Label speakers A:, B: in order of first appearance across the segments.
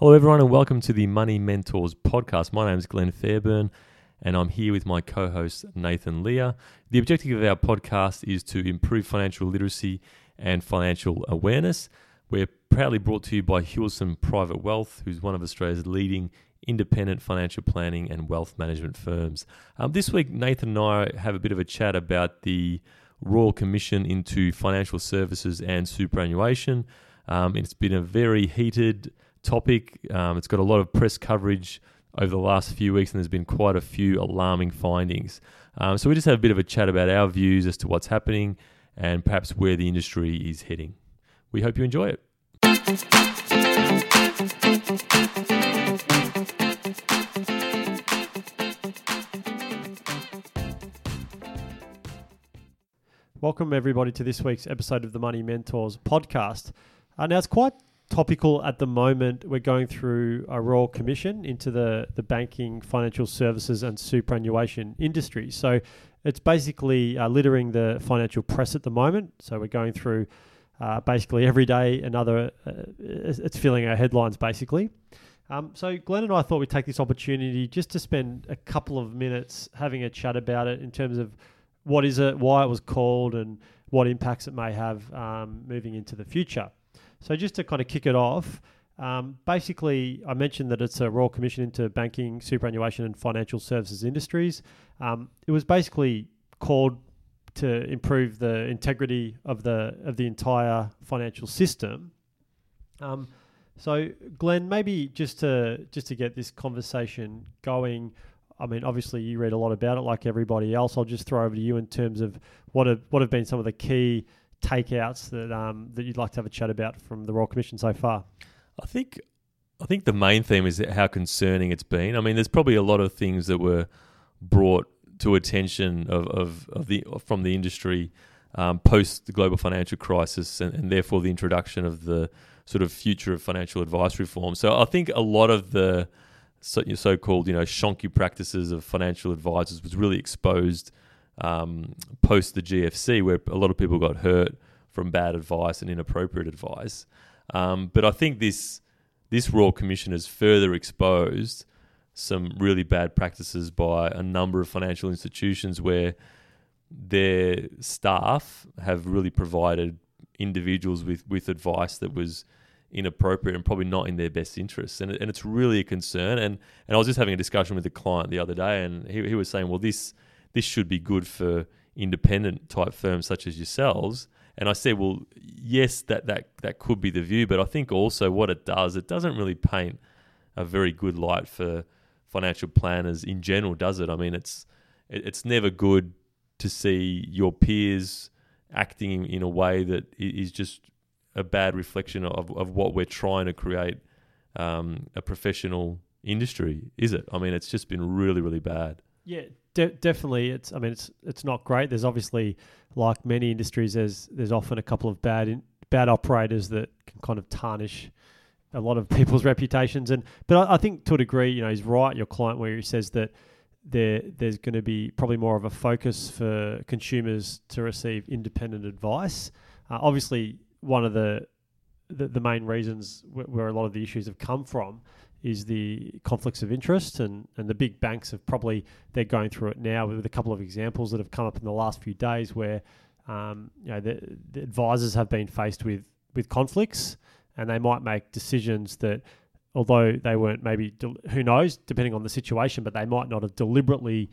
A: Hello, everyone, and welcome to the Money Mentors podcast. My name is Glenn Fairburn, and I'm here with my co host, Nathan Leah. The objective of our podcast is to improve financial literacy and financial awareness. We're proudly brought to you by Hewison Private Wealth, who's one of Australia's leading independent financial planning and wealth management firms. Um, this week, Nathan and I have a bit of a chat about the Royal Commission into Financial Services and Superannuation. Um, it's been a very heated topic. Um, it's got a lot of press coverage over the last few weeks, and there's been quite a few alarming findings. Um, so we just have a bit of a chat about our views as to what's happening and perhaps where the industry is heading. We hope you enjoy it.
B: Welcome, everybody, to this week's episode of the Money Mentors podcast. Uh, now, it's quite topical at the moment. We're going through a royal commission into the, the banking, financial services, and superannuation industry. So, it's basically uh, littering the financial press at the moment. So, we're going through uh, basically every day another, uh, it's filling our headlines basically. Um, so, Glenn and I thought we'd take this opportunity just to spend a couple of minutes having a chat about it in terms of what is it, why it was called, and what impacts it may have um, moving into the future. So, just to kind of kick it off, um, basically, I mentioned that it's a Royal Commission into banking, superannuation, and financial services industries. Um, it was basically called to improve the integrity of the of the entire financial system. Um, so, Glenn, maybe just to just to get this conversation going, I mean, obviously you read a lot about it, like everybody else. I'll just throw over to you in terms of what have what have been some of the key takeouts that um, that you'd like to have a chat about from the Royal Commission so far.
A: I think I think the main theme is how concerning it's been. I mean, there's probably a lot of things that were brought to attention of, of, of the from the industry um, post the global financial crisis, and, and therefore the introduction of the sort of future of financial advice reform. So I think a lot of the so, so-called you know shonky practices of financial advisors was really exposed um, post the GFC, where a lot of people got hurt from bad advice and inappropriate advice. Um, but I think this this Royal Commission has further exposed some really bad practices by a number of financial institutions where their staff have really provided individuals with, with advice that was inappropriate and probably not in their best interests. And, and it's really a concern. And, and I was just having a discussion with a client the other day, and he, he was saying, well, this, this should be good for independent type firms such as yourselves. And I said, well, yes, that, that, that could be the view, but I think also what it does, it doesn't really paint a very good light for financial planners in general, does it? I mean, it's it, it's never good to see your peers acting in a way that is just a bad reflection of, of what we're trying to create um, a professional industry, is it? I mean, it's just been really, really bad.
B: Yeah, de- definitely. It's. I mean, it's it's not great. There's obviously, like many industries, there's there's often a couple of bad in, bad operators that can kind of tarnish a lot of people's reputations. And but I, I, think to a degree, you know, he's right. Your client where he says that there there's going to be probably more of a focus for consumers to receive independent advice. Uh, obviously, one of the, the the, main reasons where, a lot of the issues have come from is the conflicts of interest and, and the big banks have probably they're going through it now with a couple of examples that have come up in the last few days where um, you know the, the advisors have been faced with with conflicts and they might make decisions that although they weren't maybe who knows depending on the situation but they might not have deliberately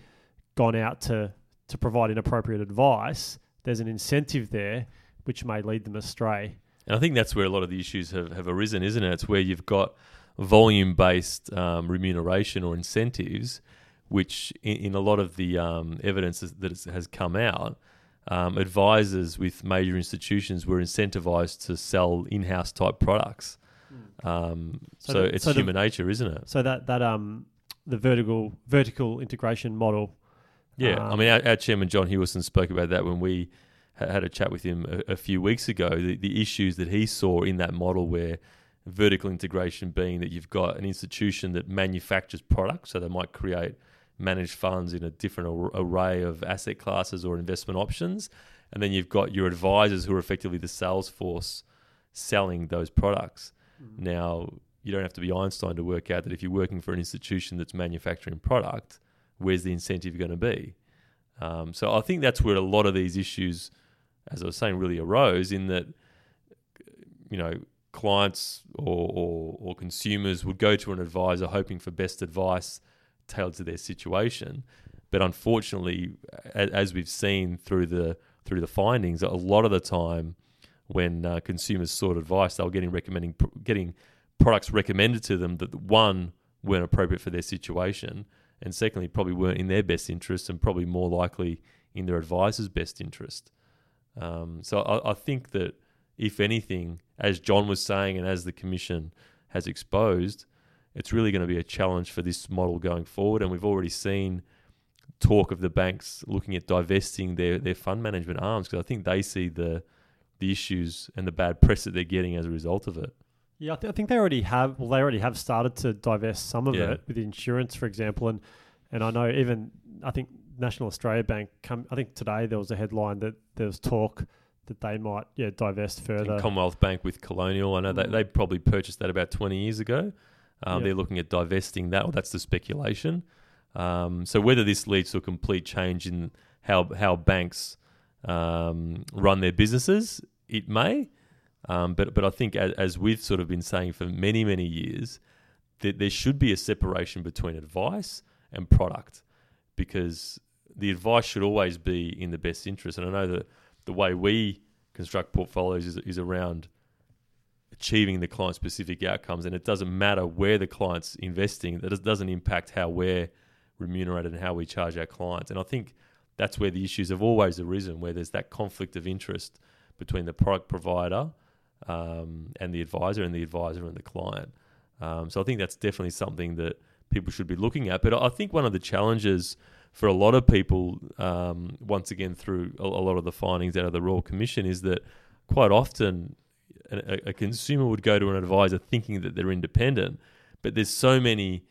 B: gone out to to provide inappropriate advice there's an incentive there which may lead them astray
A: and i think that's where a lot of the issues have, have arisen isn't it it's where you've got volume based um, remuneration or incentives which in, in a lot of the um, evidence that has come out um, advisors with major institutions were incentivized to sell in-house type products. Hmm. Um, so, so the, it's so human the, nature, isn't it?
B: So that that um the vertical vertical integration model.
A: Yeah, I mean, our, our, chairman John Hewison spoke about that when we had a chat with him a, a few weeks ago. The, the issues that he saw in that model, where vertical integration being that you've got an institution that manufactures products, so they might create managed funds in a different array of asset classes or investment options. And then you've got your advisors who are effectively the sales force selling those products. Mm-hmm. Now, you don't have to be Einstein to work out that if you're working for an institution that's manufacturing product, where's the incentive going to be? Um, so I think that's where a lot of these issues, as I was saying, really arose in that, you know, clients or, or, or consumers would go to an advisor hoping for best advice tailored to their situation. But unfortunately, as we've seen through the through the findings, a lot of the time when uh, consumers sought advice, they were getting recommending getting products recommended to them that one weren't appropriate for their situation, and secondly probably weren't in their best interest, and probably more likely in their advisor's best interest. Um, so I, I think that if anything, as John was saying, and as the commission has exposed, it's really going to be a challenge for this model going forward. And we've already seen talk of the banks looking at divesting their, their fund management arms because I think they see the the issues and the bad press that they're getting as a result of it.
B: Yeah, I, th- I think they already have. Well, they already have started to divest some of
A: Yeah.
B: it with insurance, for example, and and I know even I think National Australia Bank. Come, I think today there was a headline that there was talk that they might yeah divest further.
A: And Commonwealth Bank with Colonial, I know they,
B: Mm.
A: they probably purchased that about 20 years ago. Um,
B: Yeah.
A: They're looking at divesting that, Well, that's the speculation. Um, so whether this leads to a complete change in how how banks um, run their businesses, it may. Um, but but I think as, as we've sort of been saying for many many years, that there should be a separation between advice and product, because the advice should always be in the best interest. And I know that the way we construct portfolios is, is around achieving the client specific outcomes, and it doesn't matter where the client's investing. That doesn't impact how we're remunerated and how we charge our clients. And I think that's where the issues have always arisen, where there's that conflict of interest between the product provider um, and the advisor, and the advisor and the client. Um, so I think that's definitely something that people should be looking at. But I think one of the challenges for a lot of people, um, once again through a, a lot of the findings out of the Royal Commission, is that quite often a, a consumer would go to an advisor thinking that they're independent, but there's so many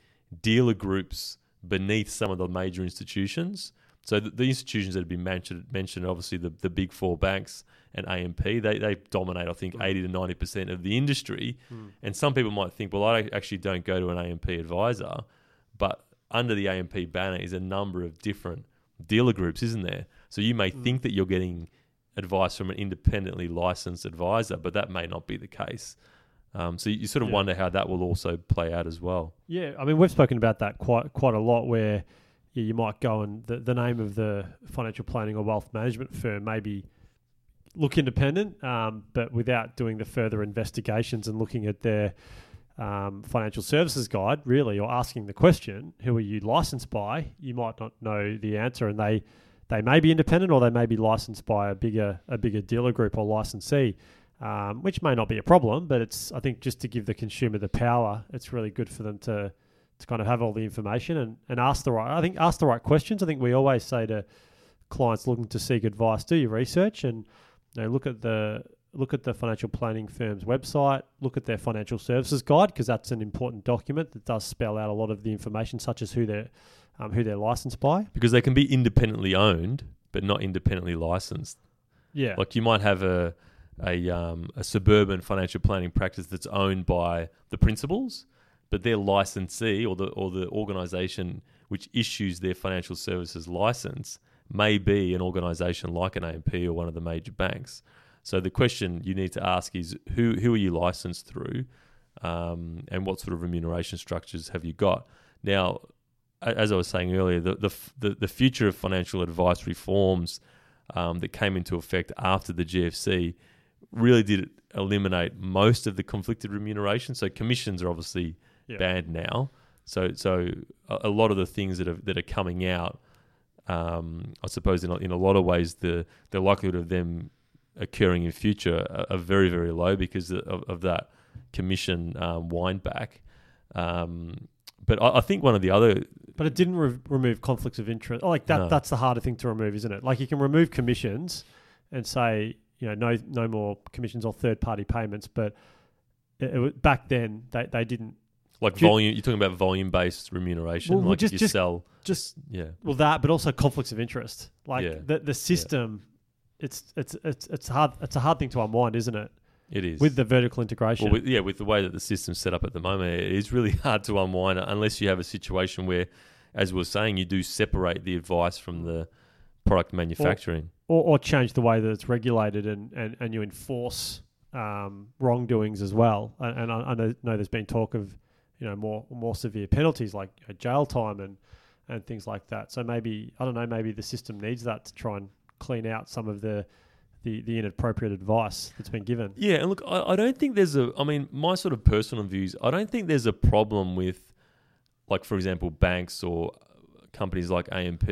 A: dealer groups beneath some of the major institutions. So the, the institutions that have been mentioned, mentioned obviously the, the big four banks and AMP, they, they dominate, I think, 80 to 90% of the industry.
B: Mm.
A: And some people might think, well, I actually don't go to an AMP advisor, but under the AMP banner is a number of different dealer groups, isn't there? So you may
B: Mm.
A: think that you're getting advice from an independently licensed advisor, but that may not be the case. Um, so you, sort of
B: Yeah.
A: wonder how that will also play out as well.
B: Yeah, I mean we've spoken about that quite quite a lot. Where yeah, you might go and the, the name of the financial planning or wealth management firm maybe look independent, um, but without doing the further investigations and looking at their um, financial services guide, really, or asking the question, "Who are you licensed by?" You might not know the answer, and they they may be independent or they may be licensed by a bigger a bigger dealer group or licensee um, which may not be a problem, but it's I think just to give the consumer the power, it's really good for them to to kind of have all the information and, and ask the right I think ask the right questions. I think we always say to clients looking to seek advice, do your research and you know, look at the look at the financial planning firm's website, look at their financial services guide because that's an important document that does spell out a lot of the information, such as who they're um, who they're licensed by.
A: Because they can be independently owned, but not independently licensed.
B: Yeah,
A: Like you might have a a, um, a suburban financial planning practice that's owned by the principals, but their licensee or the or the organisation which issues their financial services license may be an organisation like an AMP or one of the major banks. So the question you need to ask is who who are you licensed through, um, and what sort of remuneration structures have you got? Now, as I was saying earlier, the the the, the future of financial advice reforms um, that came into effect after the GFC really did eliminate most of the conflicted remuneration. So commissions are obviously
B: Yeah.
A: banned now. So so a, lot of the things that are that are coming out, um, I suppose in a, in a lot of ways the the likelihood of them occurring in future are, are very very low because of, of that commission um, wind back. Um, but I, I think one of the other
B: But it didn't re- remove conflicts of interest. Oh, like that.
A: No.
B: That's the harder thing to remove, isn't it? Like you can remove commissions and say, you know, no, no more commissions or third party payments. But it, it, back then, they, they didn't
A: like
B: you-
A: volume. You're talking about volume based remuneration.
B: Well, well,
A: like
B: just-
A: you
B: just-
A: sell.
B: just
A: Yeah.
B: well that, but also conflicts of interest. Like
A: Yeah.
B: the the system, it's it's it's it's hard. It's a hard thing to unwind, isn't it?
A: It is
B: with the vertical integration.
A: Well, with, yeah, with the way that the system's set up at the moment, it is really hard to unwind unless you have a situation where, as we are saying, you do separate the advice from the product manufacturing.
B: or, or change the way that it's regulated and, and, and you enforce um, wrongdoings as well. And, and I, I know, know there's been talk of you know more more severe penalties like jail time and and things like that. So maybe I don't know. Maybe the system needs that to try and clean out some of the the, the inappropriate advice that's been given.
A: Yeah, and look, I, I don't think there's a. I mean, my sort of personal views. I don't think there's a problem with, like for example, banks or companies like AMP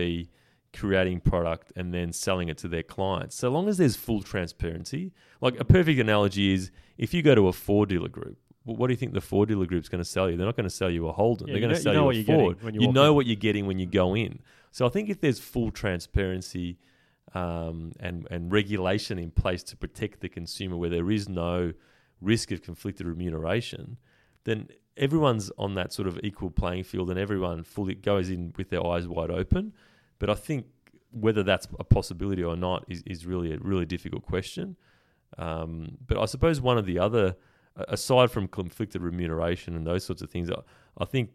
A: creating product and then selling it to their clients. So long as there's full transparency. Like a perfect analogy is if you go to a Ford dealer group, what do you think the Ford dealer group's going to sell you? They're not going to sell you a Holden.
B: Yeah,
A: They're going to sell
B: you know
A: you, a Ford.
B: you
A: You know
B: in.
A: what you're getting when you go in. So I think if there's full transparency um, and and regulation in place to protect the consumer, where there is no risk of conflicted remuneration, then everyone's on that sort of equal playing field, and everyone fully goes in with their eyes wide open. But I think whether that's a possibility or not is, is really a really difficult question. Um, but I suppose one of the other, aside from conflicted remuneration and those sorts of things, I, I think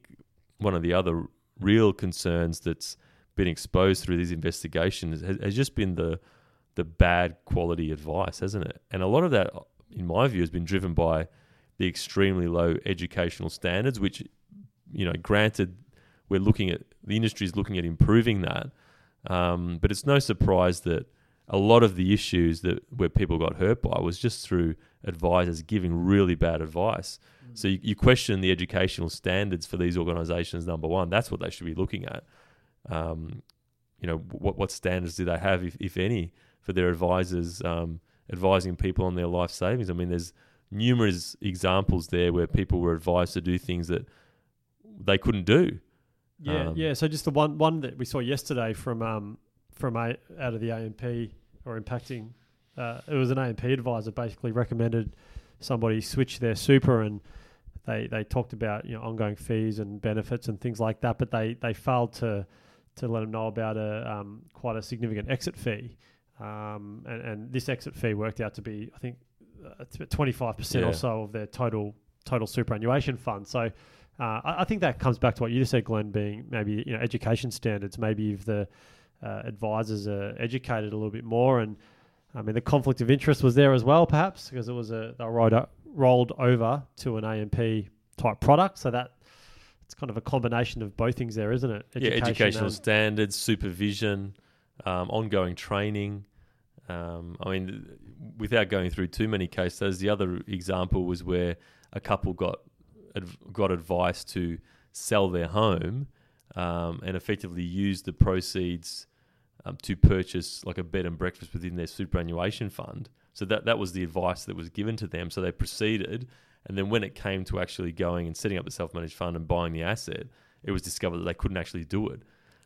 A: one of the other real concerns that's been exposed through these investigations has, has just been the the bad quality advice, hasn't it? And a lot of that, in my view, has been driven by the extremely low educational standards, which, you know, granted, we're looking at the industry is looking at improving that, um, but it's no surprise that a lot of the issues that where people got hurt by was just through advisors giving really bad advice. So you, you question the educational standards for these organisations. Number one, that's what they should be looking at. Um, you know, what what standards do they have, if, if any, for their advisors um, advising people on their life savings? I mean, there's numerous examples there where people were advised to do things that they couldn't do.
B: Yeah,
A: Um,
B: yeah. So just the one one that we saw yesterday from um from a, out of the AMP or impacting, uh, it was an AMP advisor basically recommended somebody switch their super and they they talked about you know ongoing fees and benefits and things like that, but they they failed to to let them know about a um, quite a significant exit fee, um, and and this exit fee worked out to be I think twenty five percent or so of their total total superannuation fund. So. Uh, I, I think that comes back to what you just said, Glenn, being maybe you know education standards. Maybe if the uh, advisors are educated a little bit more, and I mean the conflict of interest was there as well, perhaps because it was a they rolled, rolled over to an AMP type product. So that it's kind of a combination of both things there, isn't it?
A: yeah, educational
B: and-
A: standards, supervision, um, ongoing training. Um, I mean, without going through too many case studies, the other example was where a couple got got advice to sell their home um, and effectively use the proceeds um, to purchase like a bed and breakfast within their superannuation fund. So that that was the advice that was given to them. So they proceeded, and then when it came to actually going and setting up the self managed fund and buying the asset, it was discovered that they couldn't actually do it.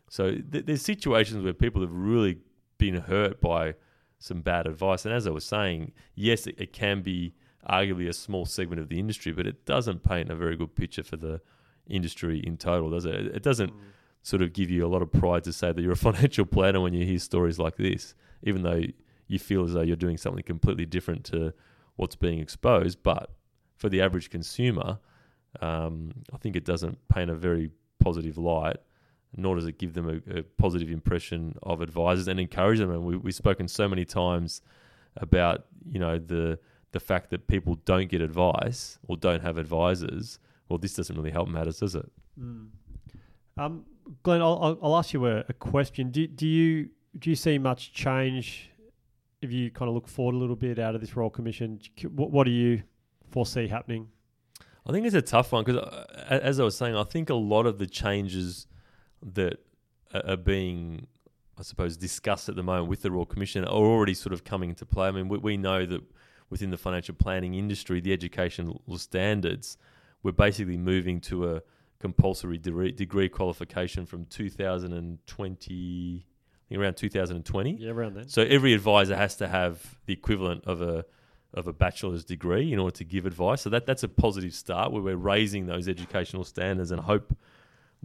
A: So th- there's situations where people have really been hurt by some bad advice. And as I was saying, yes, it, it can be arguably a small segment of the industry, but it doesn't paint a very good picture for the industry in total, does it? It doesn't mm. sort of give you a lot of pride to say that you're a financial planner when you hear stories like this, even though you feel as though you're doing something completely different to what's being exposed. But for the average consumer, um, I think it doesn't paint a very positive light, nor does it give them a, a positive impression of advisors and encourage them. And we, we've spoken so many times about you know the the fact that people don't get advice or don't have advisors. Well, this doesn't really help matters, does it?
B: Mm. Um, Glenn, I'll, I'll, ask you a, a question. Do, do you do you see much change if you kind of look forward a little bit out of this Royal Commission? What, what do you foresee happening?
A: I think it's a tough one because, uh, as I was saying, I think a lot of the changes that are being, I suppose, discussed at the moment with the Royal Commission are already sort of coming into play. I mean, we, we know that within the financial planning industry, the educational standards, we're basically moving to a compulsory degree, degree qualification from 2020, I think around 2020.
B: Yeah, around then.
A: So every advisor has to have the equivalent of a of a bachelor's degree in order to give advice. So that that's a positive start where we're raising those educational standards and hope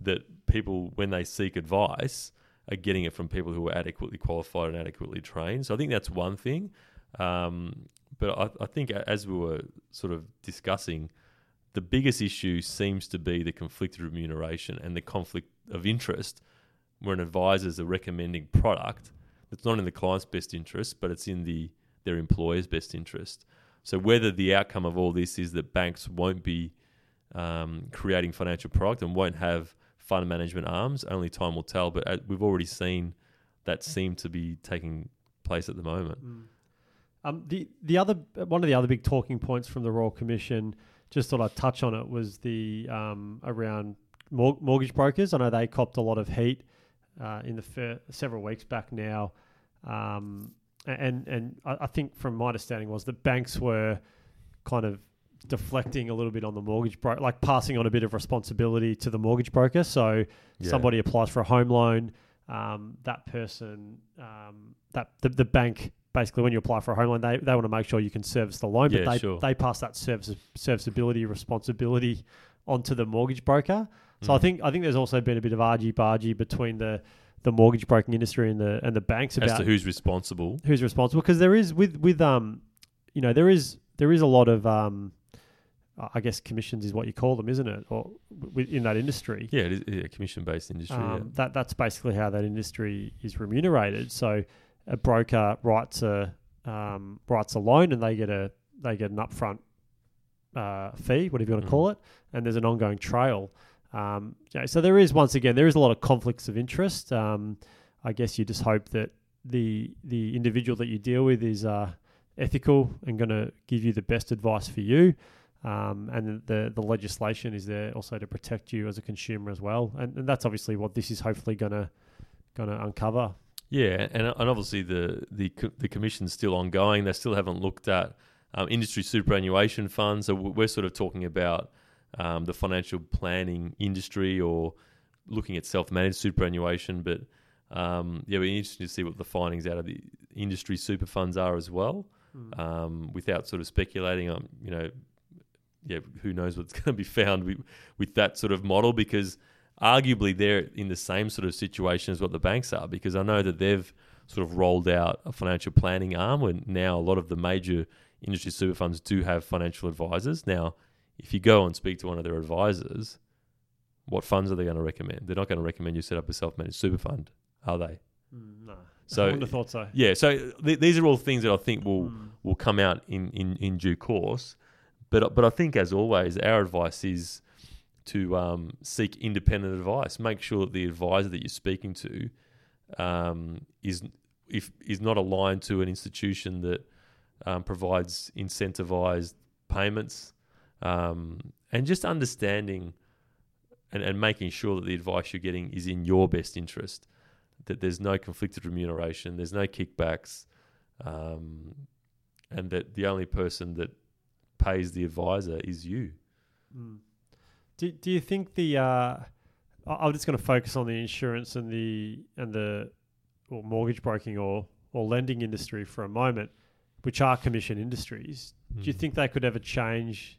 A: that people when they seek advice are getting it from people who are adequately qualified and adequately trained. So I think that's one thing. Um, but I, I think as we were sort of discussing, the biggest issue seems to be the conflicted remuneration and the conflict of interest when advisors are recommending product that's not in the client's best interest, but it's in the their employer's best interest. So whether the outcome of all this is that banks won't be um, creating financial product and won't have fund management arms, only time will tell. But uh, we've already seen that seem to be taking place at the moment.
B: Um, the the other one of the other big talking points from the Royal Commission, just thought I'd touch on it, was the um, around mor- mortgage brokers. I know they copped a lot of heat uh, in the fir- several weeks back now, um, and and I, I think from my understanding was that banks were kind of deflecting a little bit on the mortgage broker, like passing on a bit of responsibility to the mortgage broker. So
A: Yeah.
B: somebody applies for a home loan, um, that person, um, that the, the bank basically when you apply for a home loan, they, they want to make sure you can service the loan, but
A: Yeah,
B: they
A: sure.
B: they pass that service serviceability responsibility onto the mortgage broker. So I
A: Mm.
B: think I think there's also been a bit of argy bargy between the the mortgage broking industry and the and the banks
A: as
B: about
A: to who's responsible.
B: who's responsible because there is with with um you know there is there is a lot of um I guess commissions is what you call them, isn't it? Or in that industry,
A: Yeah, it is a commission based industry.
B: um, that that's basically how that industry is remunerated. So a broker writes a um, writes a loan and they get a they get an upfront uh, fee, whatever you want to
A: Mhm.
B: call it, and there's an ongoing trail. Um, so there is once again there is a lot of conflicts of interest. Um, I guess you just hope that the the individual that you deal with is uh, ethical and going to give you the best advice for you. Um, and the the legislation is there also to protect you as a consumer as well, and, and that's obviously what this is hopefully gonna gonna uncover.
A: Yeah, and and obviously the the the commission's still ongoing. They still haven't looked at um, industry superannuation funds. So we're sort of talking about um, the financial planning industry or looking at self managed superannuation. But um, yeah, we're interested to see what the findings out of the industry super funds are as well. Um, without sort of speculating on, you know, yeah, who knows what's going to be found with, with that sort of model because arguably they're in the same sort of situation as what the banks are because I know that they've sort of rolled out a financial planning arm when now a lot of the major industry super funds do have financial advisors. Now, if you go and speak to one of their advisors, what funds are they going to recommend? They're not going to recommend you set up a self-managed super fund, are they?
B: no,
A: So-
B: I wouldn't have thought so.
A: Yeah, so th- these are all things that I think will
B: Mm.
A: will come out in, in, in due course. But but I think as always, our advice is to um, seek independent advice. Make sure that the advisor that you're speaking to um, is if is not aligned to an institution that um, provides incentivized payments, um, and just understanding and, and making sure that the advice you're getting is in your best interest. That there's no conflicted remuneration, there's no kickbacks, um, and that the only person that pays the advisor is you.
B: Mm. Do Do you think the? Uh, I'm just going to focus on the insurance and the and the or mortgage broking or or lending industry for a moment, which are commission industries. Do you
A: Mm.
B: think they could ever change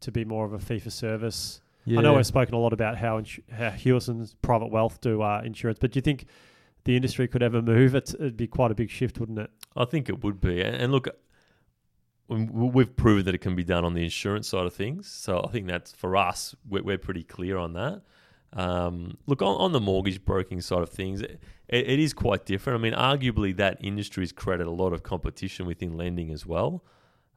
B: to be more of a fee for service?
A: Yeah.
B: I know we've spoken a lot about how ins- how Hewison's private wealth do uh, insurance, but do you think the industry could ever move? It's, it'd be quite a big shift, wouldn't it?
A: I think it would be. And look, we- we've proven that it can be done on the insurance side of things. So I think that's for us, we're, we're pretty clear on that. Um, look, on, on the mortgage broking side of things, it, it is quite different. I mean, arguably, that industry has created a lot of competition within lending as well.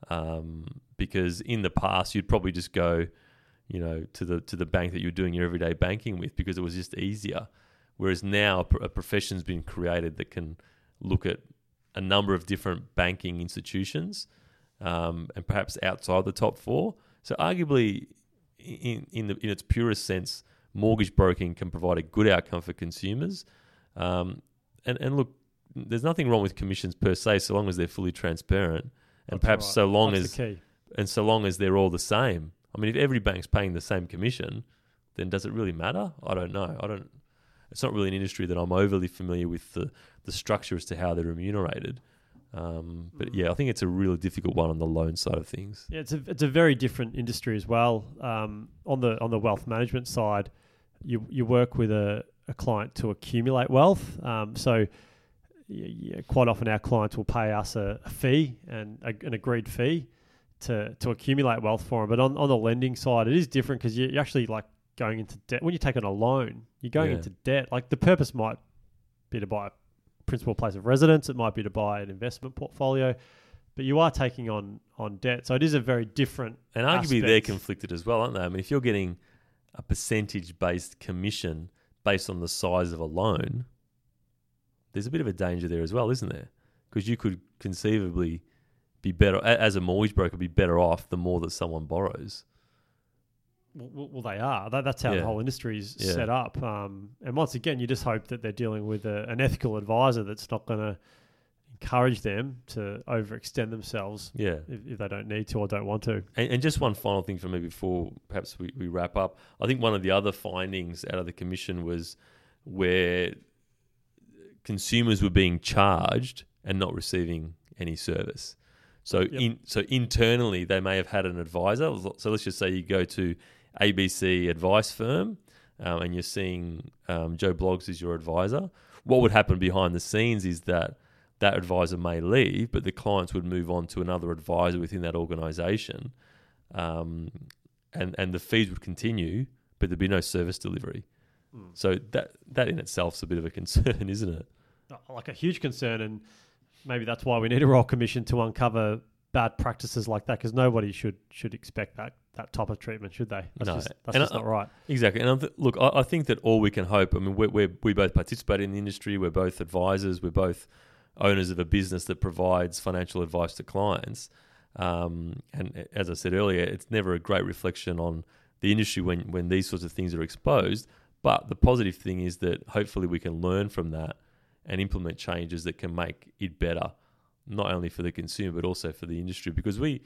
A: Um, because in the past, you'd probably just go, you know, to the to the bank that you're doing your everyday banking with because it was just easier. Whereas now, a, a profession's been created that can look at a number of different banking institutions, um, and perhaps outside the top four. So, arguably, in in, the, in its purest sense, mortgage broking can provide a good outcome for consumers. Um, and and look, there's nothing wrong with commissions per se, so long as they're fully transparent, and
B: That's
A: perhaps
B: right.
A: so long
B: That's
A: as and so long as they're all the same. I mean, if every bank's paying the same commission, then does it really matter? I don't know. I don't. It's not really an industry that I'm overly familiar with the the structure as to how they're remunerated. Um, but
B: Mm.
A: yeah, I think it's a really difficult one on the loan side of things.
B: Yeah, it's a it's a very different industry as well. Um, on the on the wealth management side, you you work with a, a client to accumulate wealth. Um, so yeah, quite often our clients will pay us a, a fee and a, an agreed fee to to accumulate wealth for them. But on, on the lending side, it is different because you, are actually like going into debt. When you take on a loan, you're going
A: Yeah.
B: into debt. Like the purpose might be to buy a principal place of residence. It might be to buy an investment portfolio, but you are taking on on debt. So it is a very different.
A: And arguably, they're conflicted as well, aren't they? I mean, if you're getting a percentage based commission based on the size of a loan, there's a bit of a danger there as well, isn't there? Because you could conceivably be better, as a mortgage broker, be better off the more that someone borrows.
B: Well, well they are. That, that's how
A: Yeah.
B: the whole industry is
A: Yeah.
B: set up. Um, and once again, you just hope that they're dealing with a, an ethical advisor that's not going to encourage them to overextend themselves
A: Yeah.
B: if, if they don't need to or don't want to.
A: And, and just one final thing for me before perhaps we, we wrap up. I think one of the other findings out of the commission was where consumers were being charged and not receiving any service. So
B: Yep.
A: in so internally they may have had an advisor. So let's just say you go to ABC advice firm um, and you're seeing um, Joe Bloggs as your advisor. What would happen behind the scenes is that that advisor may leave, but the clients would move on to another advisor within that organisation, um, and and the fees would continue, but there'd be no service delivery.
B: Mm.
A: So that that in itself is a bit of a concern, isn't it?
B: Like a huge concern, and maybe that's why we need a royal commission to uncover bad practices like that because nobody should should expect that that type of treatment, should they? That's
A: No.
B: just, that's
A: And
B: just
A: I-
B: not right.
A: Exactly. And th- look, I, I think that all we can hope. I mean, we're, we're, we both participate in the industry. We're both advisors. We're both owners of a business that provides financial advice to clients. Um, and as I said earlier, it's never a great reflection on the industry when when these sorts of things are exposed. But the positive thing is that hopefully we can learn from that and implement changes that can make it better, not only for the consumer but also for the industry. Because we,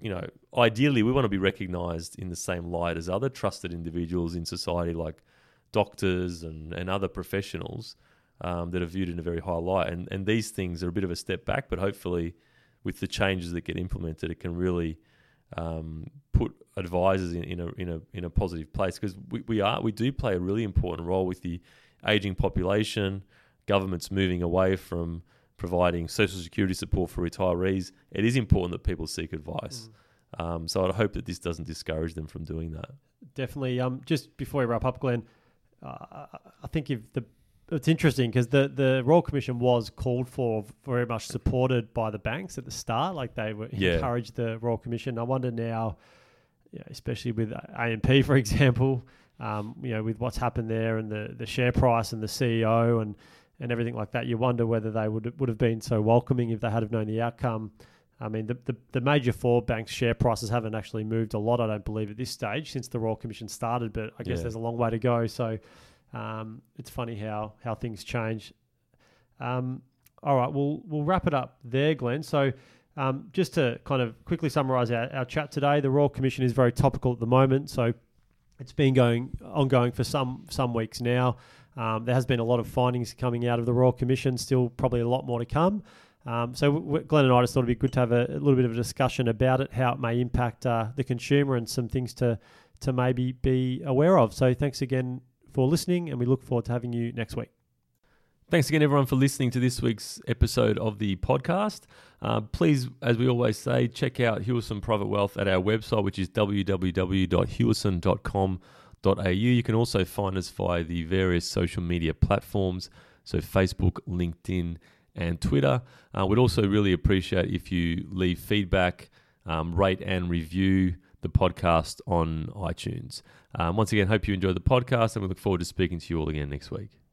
A: you know, ideally we want to be recognised in the same light as other trusted individuals in society, like doctors and, and other professionals um, that are viewed in a very high light. And and these things are a bit of a step back, but hopefully with the changes that get implemented, it can really um, put advisors in, in a in a in a positive place because we, we are we do play a really important role with the aging population. Governments moving away from providing social security support for retirees. It is important that people seek advice. Um, so I'd hope that this doesn't discourage them from doing that.
B: Definitely. Um, just before we wrap up, Glenn, uh, I think if the it's interesting because the the Royal Commission was called for, very much supported by the banks at the start. Like they were
A: Yeah.
B: encouraged the Royal Commission. I wonder now, you know, especially with AMP, for example, um, you know, with what's happened there and the, the share price and the CEO and and everything like that, you wonder whether they would would have been so welcoming if they had have known the outcome. I mean, the, the, the major four banks' share prices haven't actually moved a lot, I don't believe, at this stage since the Royal Commission started, but I guess
A: Yeah.
B: there's a long way to go. So um, it's funny how, how things change. Um, all right, we'll, we'll wrap it up there, Glenn. So um, just to kind of quickly summarise our, our chat today, the Royal Commission is very topical at the moment. So it's been going ongoing for some some weeks now. Um, there has been a lot of findings coming out of the Royal Commission. Still, probably a lot more to come. Um, so, w- Glenn and I just thought it'd be good to have a, a little bit of a discussion about it, how it may impact uh, the consumer, and some things to to maybe be aware of. So, thanks again for listening, and we look forward to having you next week.
A: Thanks again, everyone, for listening to this week's episode of the podcast. Uh, please, as we always say, check out Hewison Private Wealth at our website, which is www.hewison.com.au. You can also find us via the various social media platforms, so Facebook, LinkedIn, and Twitter. Uh, we'd also really appreciate if you leave feedback, um, rate, and review the podcast on iTunes. Um, once again, hope you enjoyed the podcast, and we look forward to speaking to you all again next week.